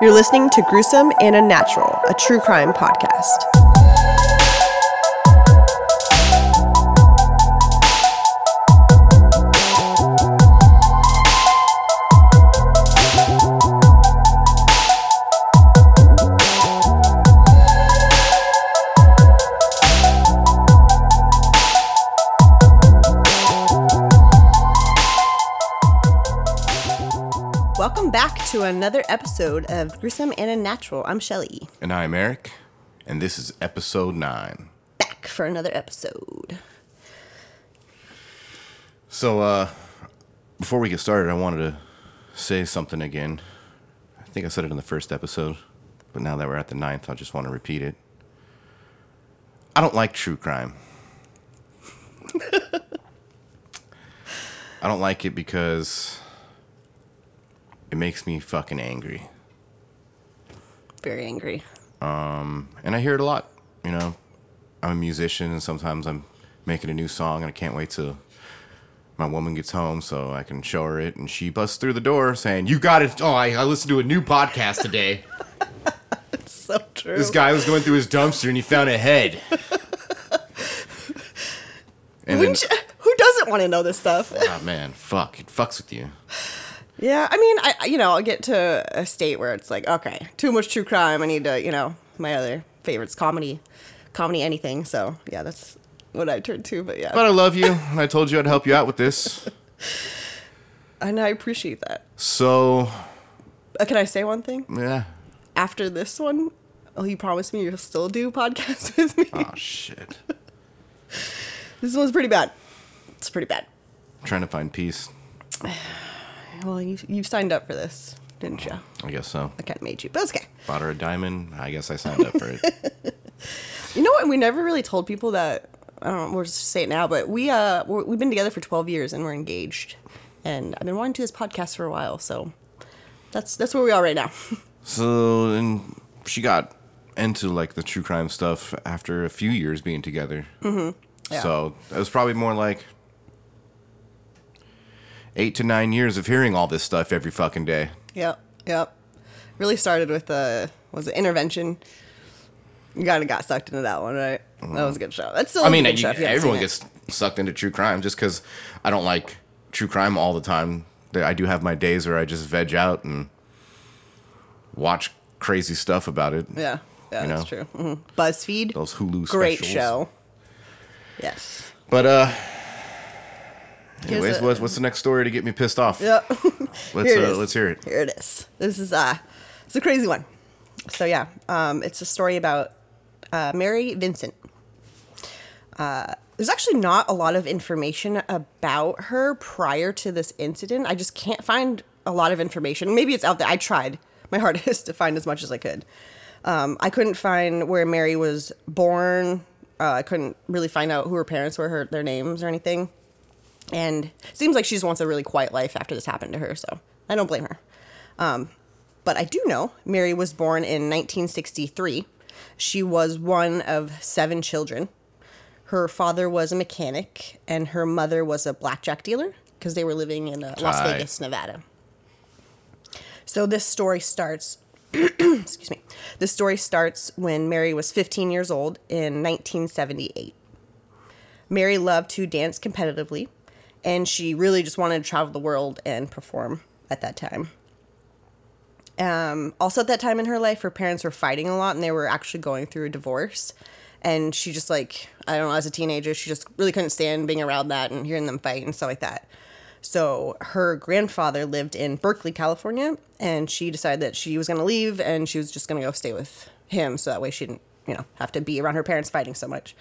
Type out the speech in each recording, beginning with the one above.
You're listening to Gruesome and Unnatural, a true crime podcast. To another episode of Gruesome and Unnatural. I'm Shelly, And I'm Eric, and this is episode nine. back for another episode. So, uh, before we get started, I wanted to say something again. I think I said it in the first episode, but now that we're at the ninth, I just want to repeat it. I don't like true crime. I don't like it because it makes me fucking angry. Very angry. Um, and I hear it a lot. You know, I'm a musician, and sometimes I'm making a new song, and I can't wait till my woman gets home so I can show her it. And she busts through the door saying, "You got it! Oh, I, I listened to a new podcast today. So true. This guy was going through his dumpster and he found a head." And then, you- who doesn't want to know this stuff? oh man, fuck! It fucks with you. Yeah, I mean, I you know, I'll get to a state where it's like, okay, too much true crime. I need to, you know, my other favorites, comedy, comedy, anything. So yeah, that's what I turn to. But yeah, But I love you, and I told you I'd help you out with this. and I appreciate that. So, Uh, can I say one thing? yeah. After this one, oh, you promised me you'll still do podcasts with me. Oh shit. This one's pretty bad. It's pretty bad. trying to find peace. Well, you you signed up for this, didn't you? I guess so. I kind of made you, but it's okay. Bought her a diamond. I guess I signed up for it. You know what? We never really told people that. I don't know. We'll just say it now, but we uh we're, we've been together for twelve years and we're engaged, and I've been wanting to do this podcast for a while. So that's that's where we are right now. So and she got into like the true crime stuff after a few years being together. Mm-hmm. Yeah. So it was probably more like eight to nine years of hearing all this stuff every fucking day. yep, yep. Really started with uh was it intervention. You kind of got sucked into that one, right? That was a good show. That's still. I mean, a good you- show if you haven't everyone gets sucked into true crime just because I don't like true crime all the time. I do have my days where I just veg out and watch crazy stuff about it. Yeah, yeah, you that's know. true. hmm BuzzFeed, Those Hulu great specials. show. Yes. But uh, anyways, a- what's, what's the next story to get me pissed off? Yep. Let's uh, let's hear it. Here it is. This is uh it's a crazy one. So yeah, um, it's a story about uh, Mary Vincent. Uh, there's actually not a lot of information about her prior to this incident. I just can't find a lot of information. Maybe it's out there. I tried my hardest to find as much as I could. Um, I couldn't find where Mary was born. Uh, I couldn't really find out who her parents were, her their names or anything. And it seems like she just wants a really quiet life after this happened to her, so I don't blame her. Um, but I do know Mary was born in 1963. She was one of seven children. Her father was a mechanic, and her mother was a blackjack dealer because they were living in uh, Las Tight. Vegas, Nevada. So this story starts. excuse me. The story starts when Mary was 15 years old in 1978. Mary loved to dance competitively, and she really just wanted to travel the world and perform at that time. Um, also, at that time in her life, her parents were fighting a lot, and they were actually going through a divorce. And she just like I don't know, as a teenager, she just really couldn't stand being around that and hearing them fight and stuff like that. So her grandfather lived in Berkeley, California, and she decided that she was going to leave and she was just going to go stay with him, so that way she didn't, you know, have to be around her parents fighting so much.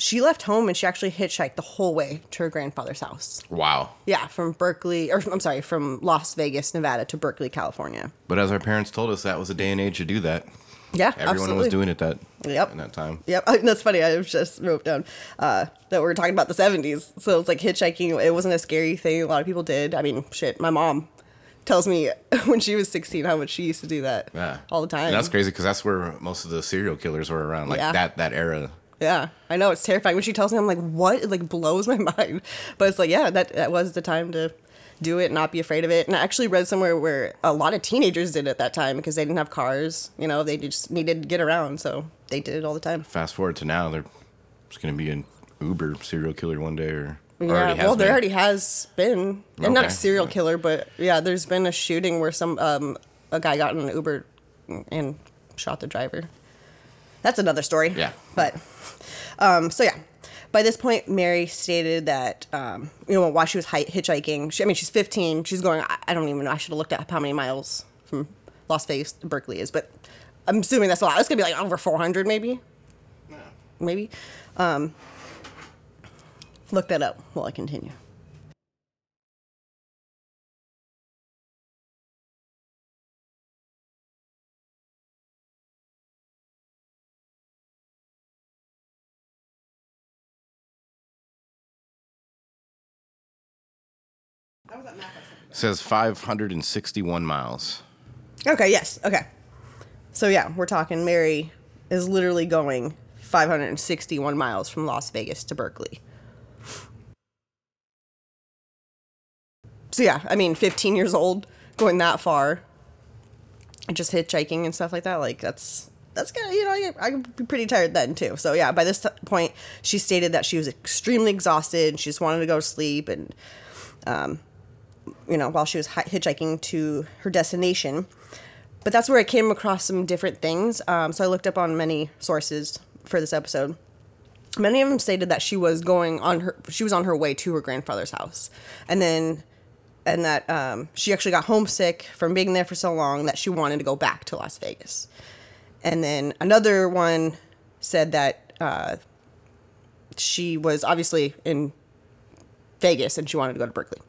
She left home and she actually hitchhiked the whole way to her grandfather's house. Wow. Yeah, from Berkeley, or I'm sorry, from Las Vegas, Nevada to Berkeley, California. But as our parents told us, that was a day and age to do that. Yeah, Everyone absolutely. was doing it that Yep. in that time. Yep, that's funny. I just wrote down uh, that we are talking about the 70s. So it's like hitchhiking. It wasn't a scary thing. A lot of people did. I mean, shit. My mom tells me when she was 16 how much she used to do that Yeah. all the time. And that's crazy because that's where most of the serial killers were around, like Yeah. that that era. Yeah, I know it's terrifying. When she tells me, I'm like, what? It like blows my mind. But it's like, yeah, that that was the time to do it not be afraid of it. And I actually read somewhere where a lot of teenagers did it at that time because they didn't have cars. You know, they just needed to get around, so they did it all the time. Fast forward to now, there's going to be an Uber serial killer one day, or Yeah, well, there been. already has been, and not a serial killer, but yeah, there's been a shooting where some um, a guy got in an Uber and shot the driver. That's another story. Yeah. But um, so yeah, by this point, Mary stated that um, you know while she was hi- hitchhiking, she, I mean she's 15, she's going. I, I don't even know. I should have looked up how many miles from Las Vegas to Berkeley is, but I'm assuming that's a lot. It's gonna be like over 400, maybe. Maybe. Um, look that up while I continue. Says 561 miles. Okay, yes. Okay. So yeah, we're talking Mary is literally going 561 miles from Las Vegas to Berkeley. So yeah, I mean 15 years old going that far just hitchhiking and stuff like that like that's that's gonna you know I- I'd be pretty tired then too. So yeah, by this t- point she stated that she was extremely exhausted, she just wanted to go to sleep and um, you know, while she was hitchhiking to her destination. But that's where I came across some different things. Um, so I looked up on many sources for this episode. Many of them stated that she was going on her she was on her way to her grandfather's house, and then and that um, she actually got homesick from being there for so long that she wanted to go back to Las Vegas. And then another one said that uh, she was obviously in Vegas and she wanted to go to Berkeley.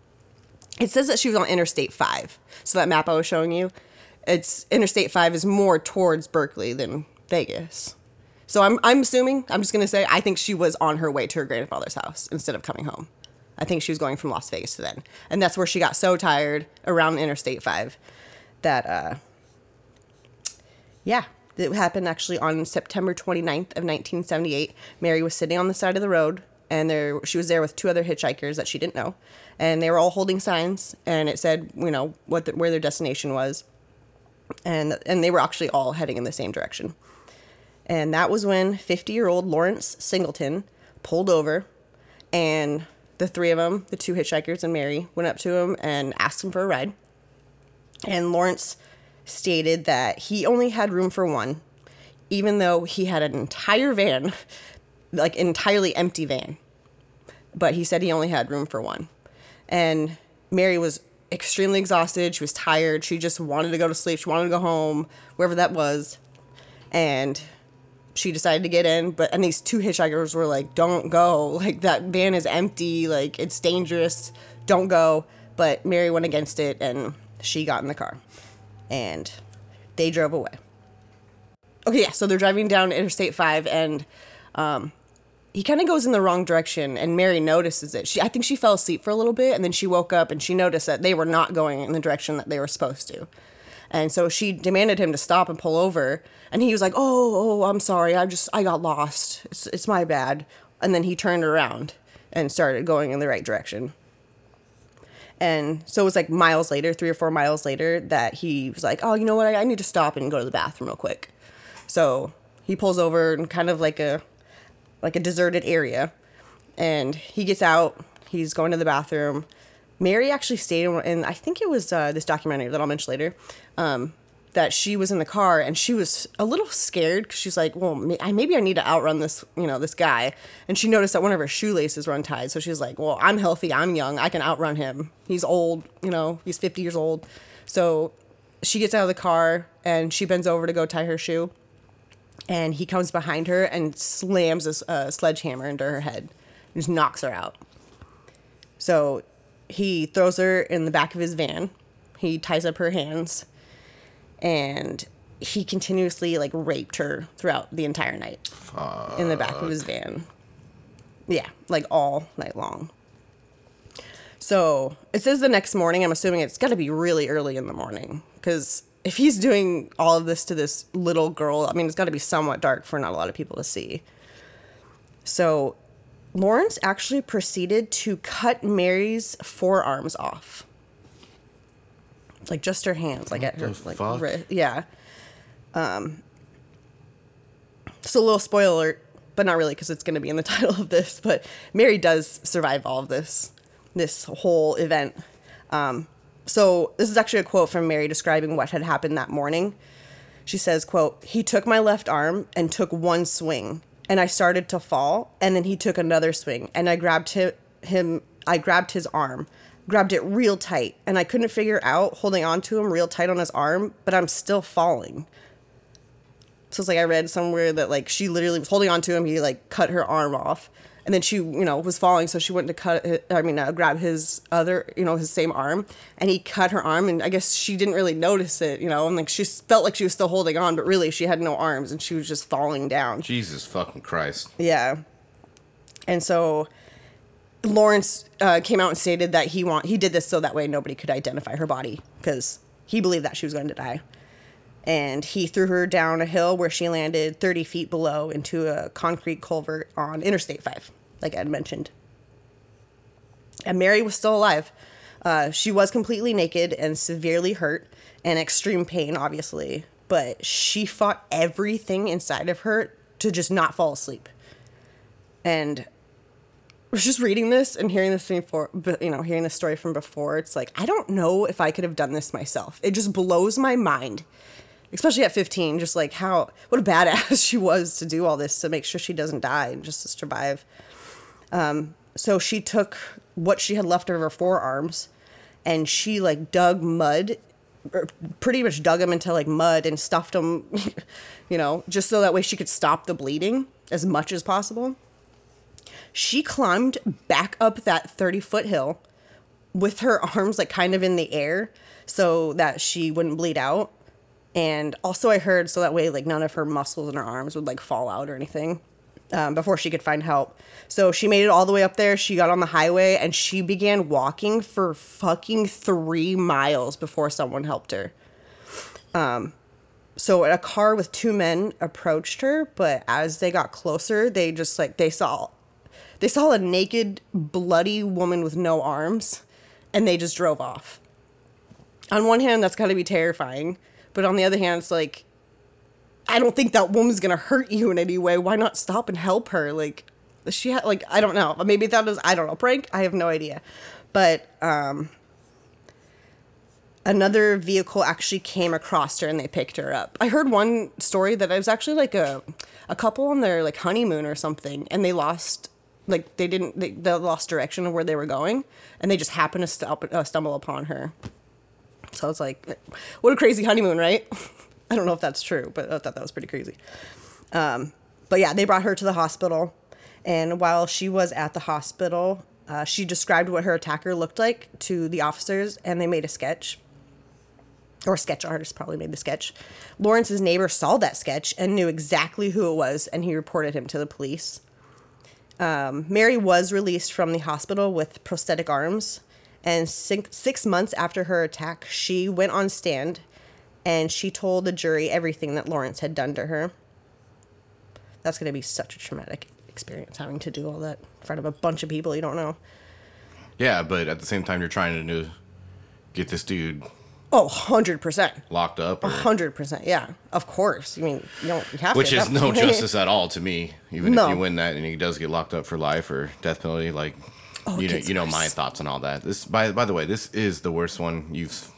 It says that she was on Interstate 5. So that map I was showing you, it's Interstate 5 is more towards Berkeley than Vegas. So I'm I'm assuming, I'm just going to say I think she was on her way to her grandfather's house instead of coming home. I think she was going from Las Vegas to then. And that's where she got so tired around Interstate 5 that uh yeah, it happened actually on September 29th of 1978. Mary was sitting on the side of the road and there she was there with two other hitchhikers that she didn't know and they were all holding signs and it said, you know, what the, where their destination was. And and they were actually all heading in the same direction. And that was when 50-year-old Lawrence Singleton pulled over and the three of them, the two hitchhikers and Mary, went up to him and asked him for a ride. And Lawrence stated that he only had room for one, even though he had an entire van, like entirely empty van. But he said he only had room for one. And Mary was extremely exhausted. She was tired. She just wanted to go to sleep. She wanted to go home, wherever that was. And she decided to get in, but and these two hitchhikers were like, "Don't go! Like that van is empty. Like it's dangerous. Don't go." But Mary went against it, and she got in the car, and they drove away. Okay, yeah. So they're driving down Interstate Five, and um, he kind of goes in the wrong direction, and Mary notices it. She, I think she fell asleep for a little bit, and then she woke up and she noticed that they were not going in the direction that they were supposed to. And so she demanded him to stop and pull over. And he was like, "Oh, oh, I'm sorry. I just I got lost. It's it's my bad." And then he turned around and started going in the right direction. And so it was like miles later, three or four miles later, that he was like, "Oh, you know what? I, I need to stop and go to the bathroom real quick." So he pulls over and kind of like a like a deserted area, and he gets out. He's going to the bathroom. Mary actually stayed in, and I think it was uh, this documentary that I'll mention later. Um, that she was in the car and she was a little scared because she's like, well, may- I, maybe I need to outrun this, you know, this guy. And she noticed that one of her shoelaces were untied. So she was like, well, I'm healthy, I'm young, I can outrun him. He's old, you know, he's 50 years old. So she gets out of the car and she bends over to go tie her shoe. And he comes behind her and slams a sledgehammer into her head and just knocks her out. So he throws her in the back of his van. He ties up her hands and he continuously like raped her throughout the entire night in the back of his van. Yeah, like all night long. So it says the next morning. I'm assuming it's got to be really early in the morning because if he's doing all of this to this little girl, I mean, it's got to be somewhat dark for not a lot of people to see. So Lawrence actually proceeded to cut Mary's forearms off like just her hands, like What at her like fuck? wri- yeah. Um. So a little spoiler alert, but not really because it's going to be in the title of this. But Mary does survive all of this, this whole event. Um, so this is actually a quote from Mary describing what had happened that morning. She says, "quote He took my left arm and took one swing, and I started to fall, and then he took another swing, and I grabbed hi- him. I grabbed his arm, grabbed it real tight, and I couldn't figure out holding on to him real tight on his arm, but I'm still falling." So it's like I read somewhere that like she literally was holding on to him. He like cut her arm off, and then she you know was falling, so she went to cut. It, I mean, uh, grab his other you know his same arm, and he cut her arm, and I guess she didn't really notice it, you know, and like she felt like she was still holding on, but really she had no arms, and she was just falling down. Jesus fucking Christ. Yeah. And so Lawrence uh, came out and stated that he want he did this so that way nobody could identify her body because he believed that she was going to die. And he threw her down a hill where she landed 30 feet below into a concrete culvert on Interstate 5, like I had mentioned. And Mary was still alive. Uh, she was completely naked and severely hurt and extreme pain, obviously, but she fought everything inside of her to just not fall asleep. And I was just reading this and hearing this before, you know, hearing this story from before, it's like I don't know if I could have done this myself. It just blows my mind, especially at 15. Just like how what a badass she was to do all this to make sure she doesn't die and just to survive. Um, so she took what she had left of her forearms, and she like dug mud, or pretty much dug them into like mud and stuffed them, you know, just so that way she could stop the bleeding as much as possible she climbed back up that 30 foot hill with her arms like kind of in the air so that she wouldn't bleed out and also i heard so that way like none of her muscles in her arms would like fall out or anything um, before she could find help. So she made it all the way up there. She got on the highway and she began walking for fucking three miles before someone helped her. Um, so a car with two men approached her but as they got closer they just like they saw they saw a naked bloody woman with no arms and they just drove off. On one hand that's got to be terrifying but on the other hand it's like i don't think that woman's gonna hurt you in any way. Why not stop and help her? Like she had like i don't know. Maybe that was i don't know prank? I have no idea. But um another vehicle actually came across her and they picked her up. I heard one story that it was actually like a a couple on their like honeymoon or something and they lost like they didn't they, they lost direction of where they were going and they just happened to stop, uh, stumble upon her. So I was like, what a crazy honeymoon, right? I don't know if that's true, but I thought that was pretty crazy. Um, but yeah, they brought her to the hospital, and while she was at the hospital, uh, she described what her attacker looked like to the officers, and they made a sketch. Or sketch artist probably made the sketch. Lawrence's neighbor saw that sketch and knew exactly who it was, and he reported him to the police. Um, Mary was released from the hospital with prosthetic arms, and six, six months after her attack, she went on stand and she told the jury everything that Lawrence had done to her. That's going to be such a traumatic experience having to do all that in front of a bunch of people you don't know. Yeah, but at the same time, you're trying to get this dude Oh, 100%. locked up, or, 100%. Yeah, of course. I mean, you don't you have to which to. is no justice at all to me. Even No. if you win that and he does get locked up for life or death penalty, like Oh, you know, you know my thoughts on all that. This, by by the way, this is the worst one you've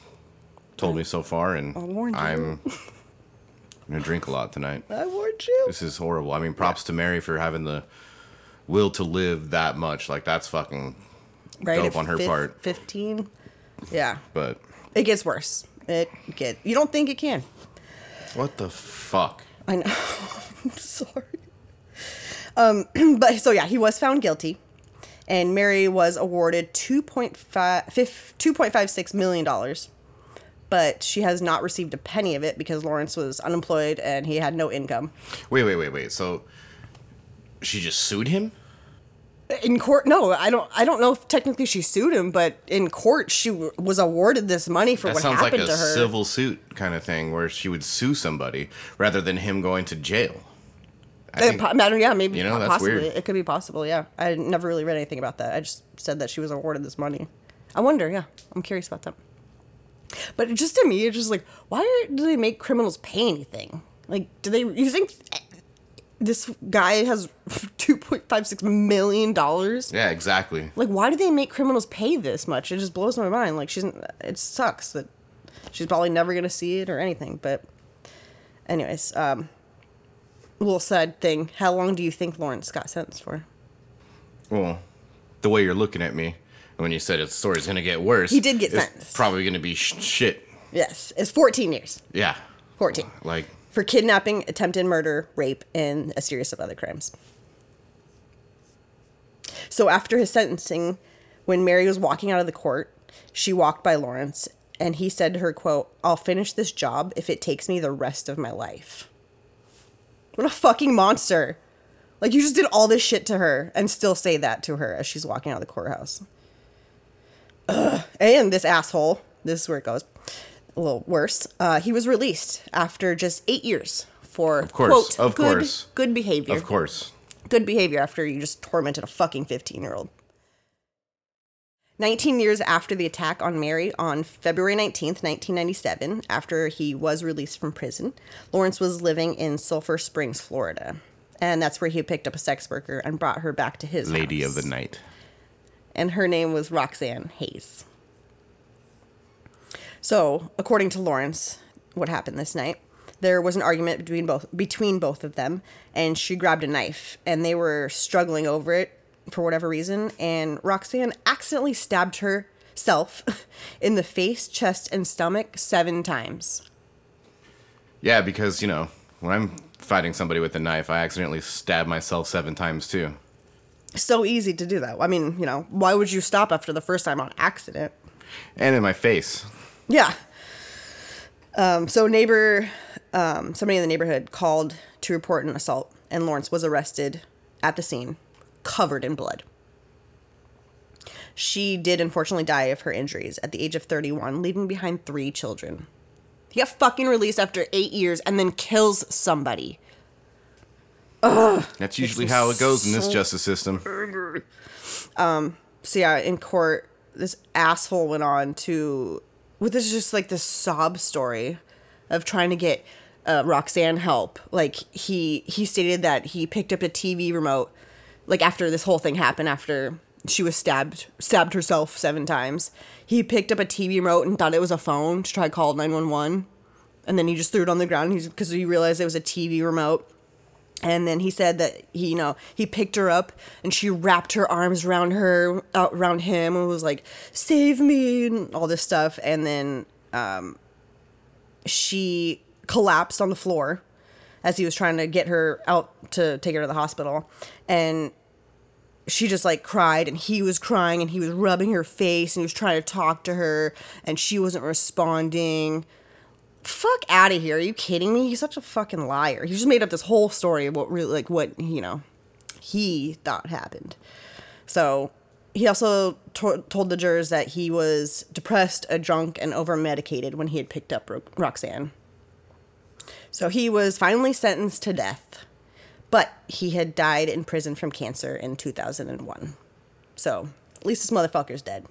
told me so far, and. I'm gonna drink a lot tonight. I warned you. This is horrible. I mean, props to Mary for having the will to live that much. Like that's fucking Right? dope on her fif- part. 15. Yeah. But It gets worse. It get. You don't think it can. what the fuck? I know. I'm sorry. Um, but so yeah, he was found guilty, and Mary was awarded 2.5 fif- 2.56 million dollars. But she has not received a penny of it because Lawrence was unemployed and he had no income. Wait, wait, wait, wait. So she just sued him? In court, no, I don't. I don't know if technically she sued him, but in court she w- was awarded this money for That what sounds like happened a to her. civil suit kind of thing where she would sue somebody rather than him going to jail. I think- po- I don't- yeah, maybe You know, that's possibly. weird. It could be possible. Yeah, I never really read anything about that. I just said that she was awarded this money. I wonder. Yeah, I'm curious about that. But just to me, it's just like, why do they make criminals pay anything? Like, do they? You think this guy has two point five six million dollars? Yeah, exactly. Like, why do they make criminals pay this much? It just blows my mind. Like, she's it sucks that she's probably never gonna see it or anything. But, anyways, um, little sad thing. How long do you think Lawrence got sentenced for? Well, the way you're looking at me when you said the story's gonna get worse, He did get it's sentenced. Probably gonna be sh- shit. Yes, it's fourteen years. Yeah, Fourteen. like for kidnapping, attempted murder, rape, and a series of other crimes. So after his sentencing, when Mary was walking out of the court, she walked by Lawrence and he said to her, quote, I'll finish this job if it takes me the rest of my life. What a fucking monster. Like you just did all this shit to her and still say that to her as she's walking out of the courthouse. Ugh. And this asshole, this is where it goes a little worse. Uh, he was released after just eight years for of course, quote, of good, course. good behavior. of course. Good behavior after you just tormented a fucking 15 year old. 19 years after the attack on Mary on February 19th, 1997, after he was released from prison, Lawrence was living in Sulphur Springs, Florida. And that's where he picked up a sex worker and brought her back to his Lady house. of the night. And her name was Roxanne Hayes. So, according to Lawrence, what happened this night? There was an argument between both between both of them, and she grabbed a knife, and they were struggling over it for whatever reason, and Roxanne accidentally stabbed herself in the face, chest, and stomach seven times. Yeah, because you know when I'm fighting somebody with a knife, I accidentally stab myself seven times too. So easy to do that. I mean, you know, why would you stop after the first time on accident? And in my face. Yeah. Um, so neighbor, um, somebody in the neighborhood called to report an assault, and Lawrence was arrested at the scene, covered in blood. She did unfortunately die of her injuries at the age of 31, leaving behind three children. He got fucking released after eight years and then kills somebody. Ugh, That's usually how it goes in this justice system. Um, so yeah, in court, this asshole went on to with this just like this sob story of trying to get uh, Roxanne help. Like he he stated that he picked up a TV remote, like after this whole thing happened, after she was stabbed stabbed herself seven times. He picked up a TV remote and thought it was a phone to try to call nine one one, and then he just threw it on the ground because he realized it was a TV remote. And then he said that he, you know, he picked her up and she wrapped her arms around her, uh, around him, and was like, "Save me!" and all this stuff. And then um, she collapsed on the floor as he was trying to get her out to take her to the hospital, and she just like cried, and he was crying, and he was rubbing her face, and he was trying to talk to her, and she wasn't responding fuck out of here. Are you kidding me? He's such a fucking liar. He just made up this whole story of what really, like, what, you know, he thought happened. So he also to- told the jurors that he was depressed, a drunk, and over medicated when he had picked up Ro- Roxanne. So he was finally sentenced to death, but he had died in prison from cancer in 2001. So at least this motherfucker's dead.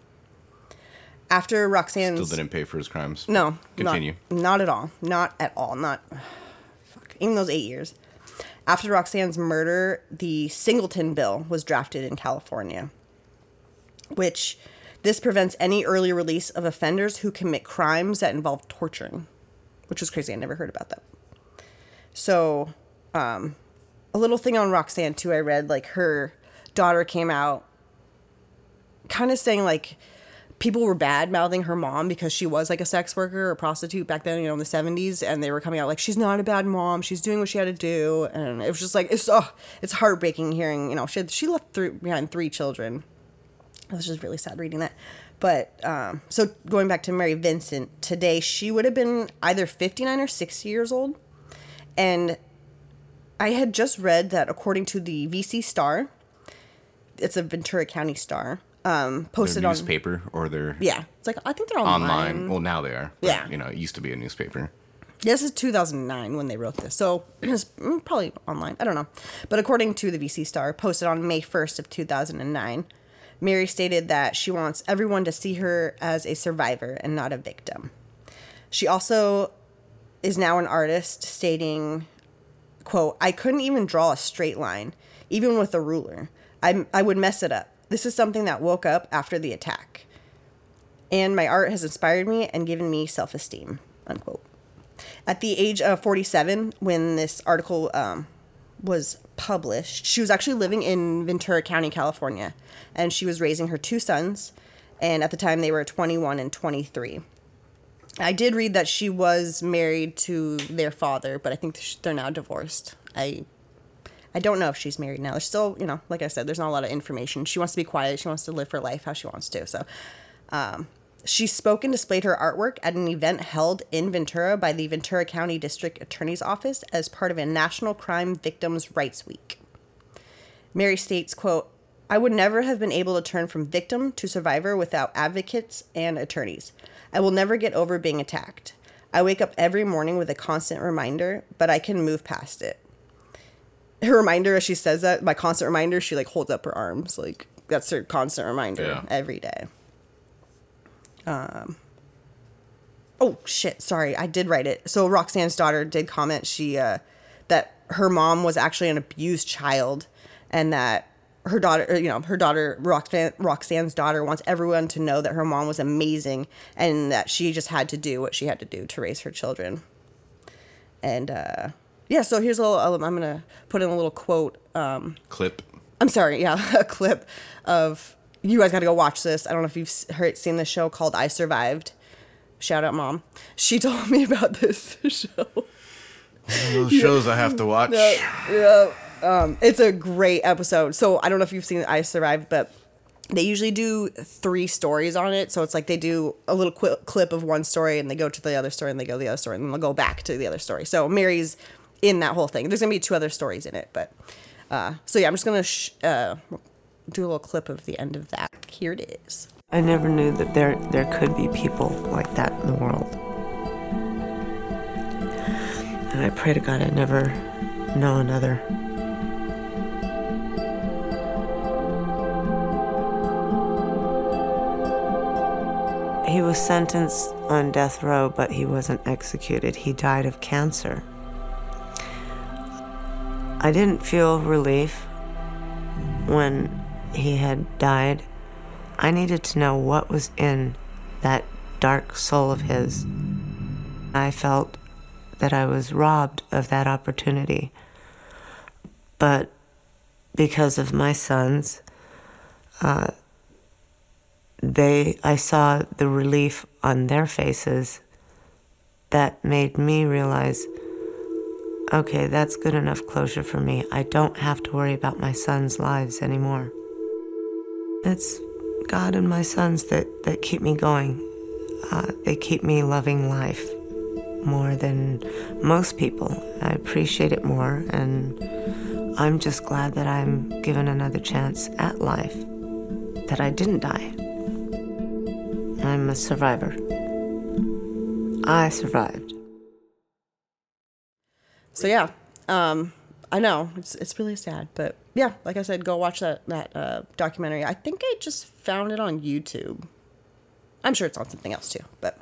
After Roxanne's. Still didn't pay for his crimes. No. Continue. Not, not at all. Not at all. Not. Fuck. Even those eight years. After Roxanne's murder, the Singleton Bill was drafted in California, which this prevents any early release of offenders who commit crimes that involve torturing, which was crazy. I never heard about that. So, um, a little thing on Roxanne too. I read like her daughter came out, kind of saying like people were bad mouthing her mom because she was like a sex worker or prostitute back then, you know, in the 70s. And they were coming out like, she's not a bad mom. She's doing what she had to do. And it was just like, it's, oh, it's heartbreaking hearing, you know, she, had, she left three, behind three children. It was just really sad reading that. But um, so going back to Mary Vincent, today she would have been either 59 or 60 years old. And I had just read that according to the VC Star, it's a Ventura County Star, um, posted Their on newspaper or their yeah, it's like I think they're online. online. Well, now they are. but, Yeah. You know, it used to be a newspaper. This is 2009 when they wrote this, so it's mm, probably online. I don't know, but according to the VC Star, posted on May 1st of 2009, Mary stated that she wants everyone to see her as a survivor and not a victim. She also is now an artist, stating, "quote I couldn't even draw a straight line, even with a ruler. I I would mess it up. This is something that woke up after the attack, and my art has inspired me and given me self esteem." Unquote. At the age of 47, when this article um, was published, she was actually living in Ventura County, California, and she was raising her two sons. And at the time, they were 21 and 23. I did read that she was married to their father, but I think they're now divorced. I I don't know if she's married now. There's still, you know, like I said, there's not a lot of information. She wants to be quiet. She wants to live her life how she wants to. So, um, she spoke and displayed her artwork at an event held in Ventura by the Ventura County District Attorney's Office as part of a National Crime Victims' Rights Week. Mary states, quote, I would never have been able to turn from victim to survivor without advocates and attorneys. I will never get over being attacked. I wake up every morning with a constant reminder, but I can move past it. Her reminder, as she says that, my constant reminder, she like holds up her arms. Like, that's her constant reminder Yeah. every day. Um, oh shit, sorry, I did write it. So Roxanne's daughter did comment she uh, that her mom was actually an abused child, and that her daughter, you know, her daughter Roxanne, Roxanne's daughter wants everyone to know that her mom was amazing, and that she just had to do what she had to do to raise her children. And uh, yeah, so here's a little. I'm gonna put in a little quote. Um, Clip. I'm sorry, yeah, a clip of you guys got to go watch this. I don't know if you've heard seen the show called I Survived. Shout out, mom. She told me about this show. Those shows I have to watch. Yeah, um, it's a great episode. So I don't know if you've seen I Survived, but they usually do three stories on it. So it's like they do a little qu- clip of one story, and they go to the other story, and they go to the other story, and then they'll go back to the other story. So Mary's in that whole thing. There's gonna be two other stories in it, but uh, so yeah, I'm just gonna sh- uh, do a little clip of the end of that. Here it is. I never knew that there there could be people like that in the world. And I pray to God I never know another. He was sentenced on death row, but he wasn't executed. He died of cancer. I didn't feel relief when he had died. I needed to know what was in that dark soul of his. I felt that I was robbed of that opportunity. But because of my sons, uh, they I saw the relief on their faces that made me realize okay, that's good enough closure for me. I don't have to worry about my sons' lives anymore. It's God and my sons that, that keep me going. Uh, they keep me loving life more than most people. I appreciate it more, and I'm just glad that I'm given another chance at life, that I didn't die. I'm a survivor. I survived. So yeah, um, I know it's it's really sad, but yeah, like I said, go watch that that uh, documentary. I think I just found it on YouTube. I'm sure it's on something else too, but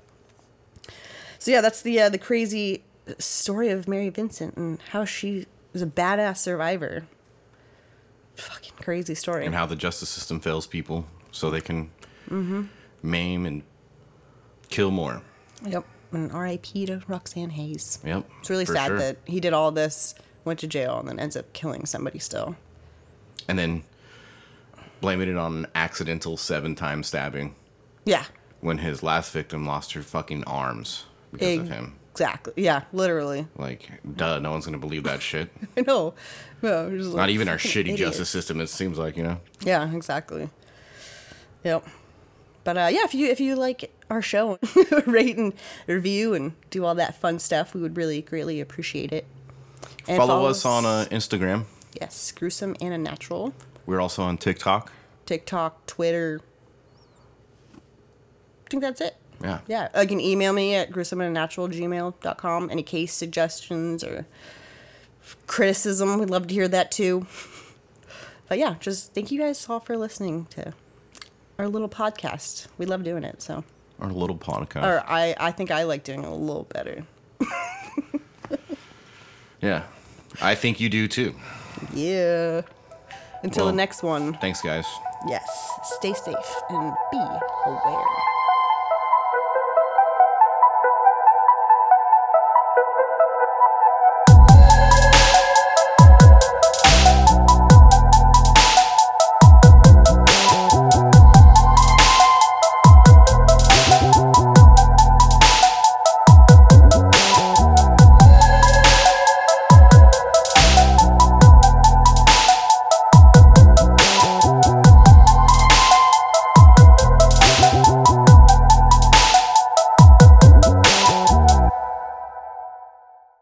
so yeah, that's the uh, the crazy story of Mary Vincent and how she was a badass survivor. Fucking crazy story. And how the justice system fails people so they can Mm-hmm. Maim and kill more. Yep. And R.I.P. to Roxanne Hayes. Yep. It's really sad sure. that he did all this, went to jail, and then ends up killing somebody still. And then blaming it on an accidental seven time stabbing Yeah. when his last victim lost her fucking arms because of him. Exactly. Yeah, literally. Like, duh, no one's gonna believe that shit. I know. No, just Not like, even our shitty idiots. justice system, it seems like, you know? Yeah, exactly. Yep. But uh, yeah, if you if you like our show, rate and review and do all that fun stuff, we would really greatly appreciate it. And follow, us on uh, Instagram. yes, gruesome and Unnatural. We're also on TikTok. TikTok, Twitter. I think that's it. Yeah. Yeah. You can email me at gruesomeandnatural@gmail.com. Any case suggestions or criticism, we'd love to hear that too. But yeah, just thank you guys all for listening to our little podcast. We love doing it. So Our little podcast. Or I, I think I like doing it a little better. Yeah. I think you do too. Yeah. Until Well- the next one. Thanks, guys. Yes. Stay safe and be aware.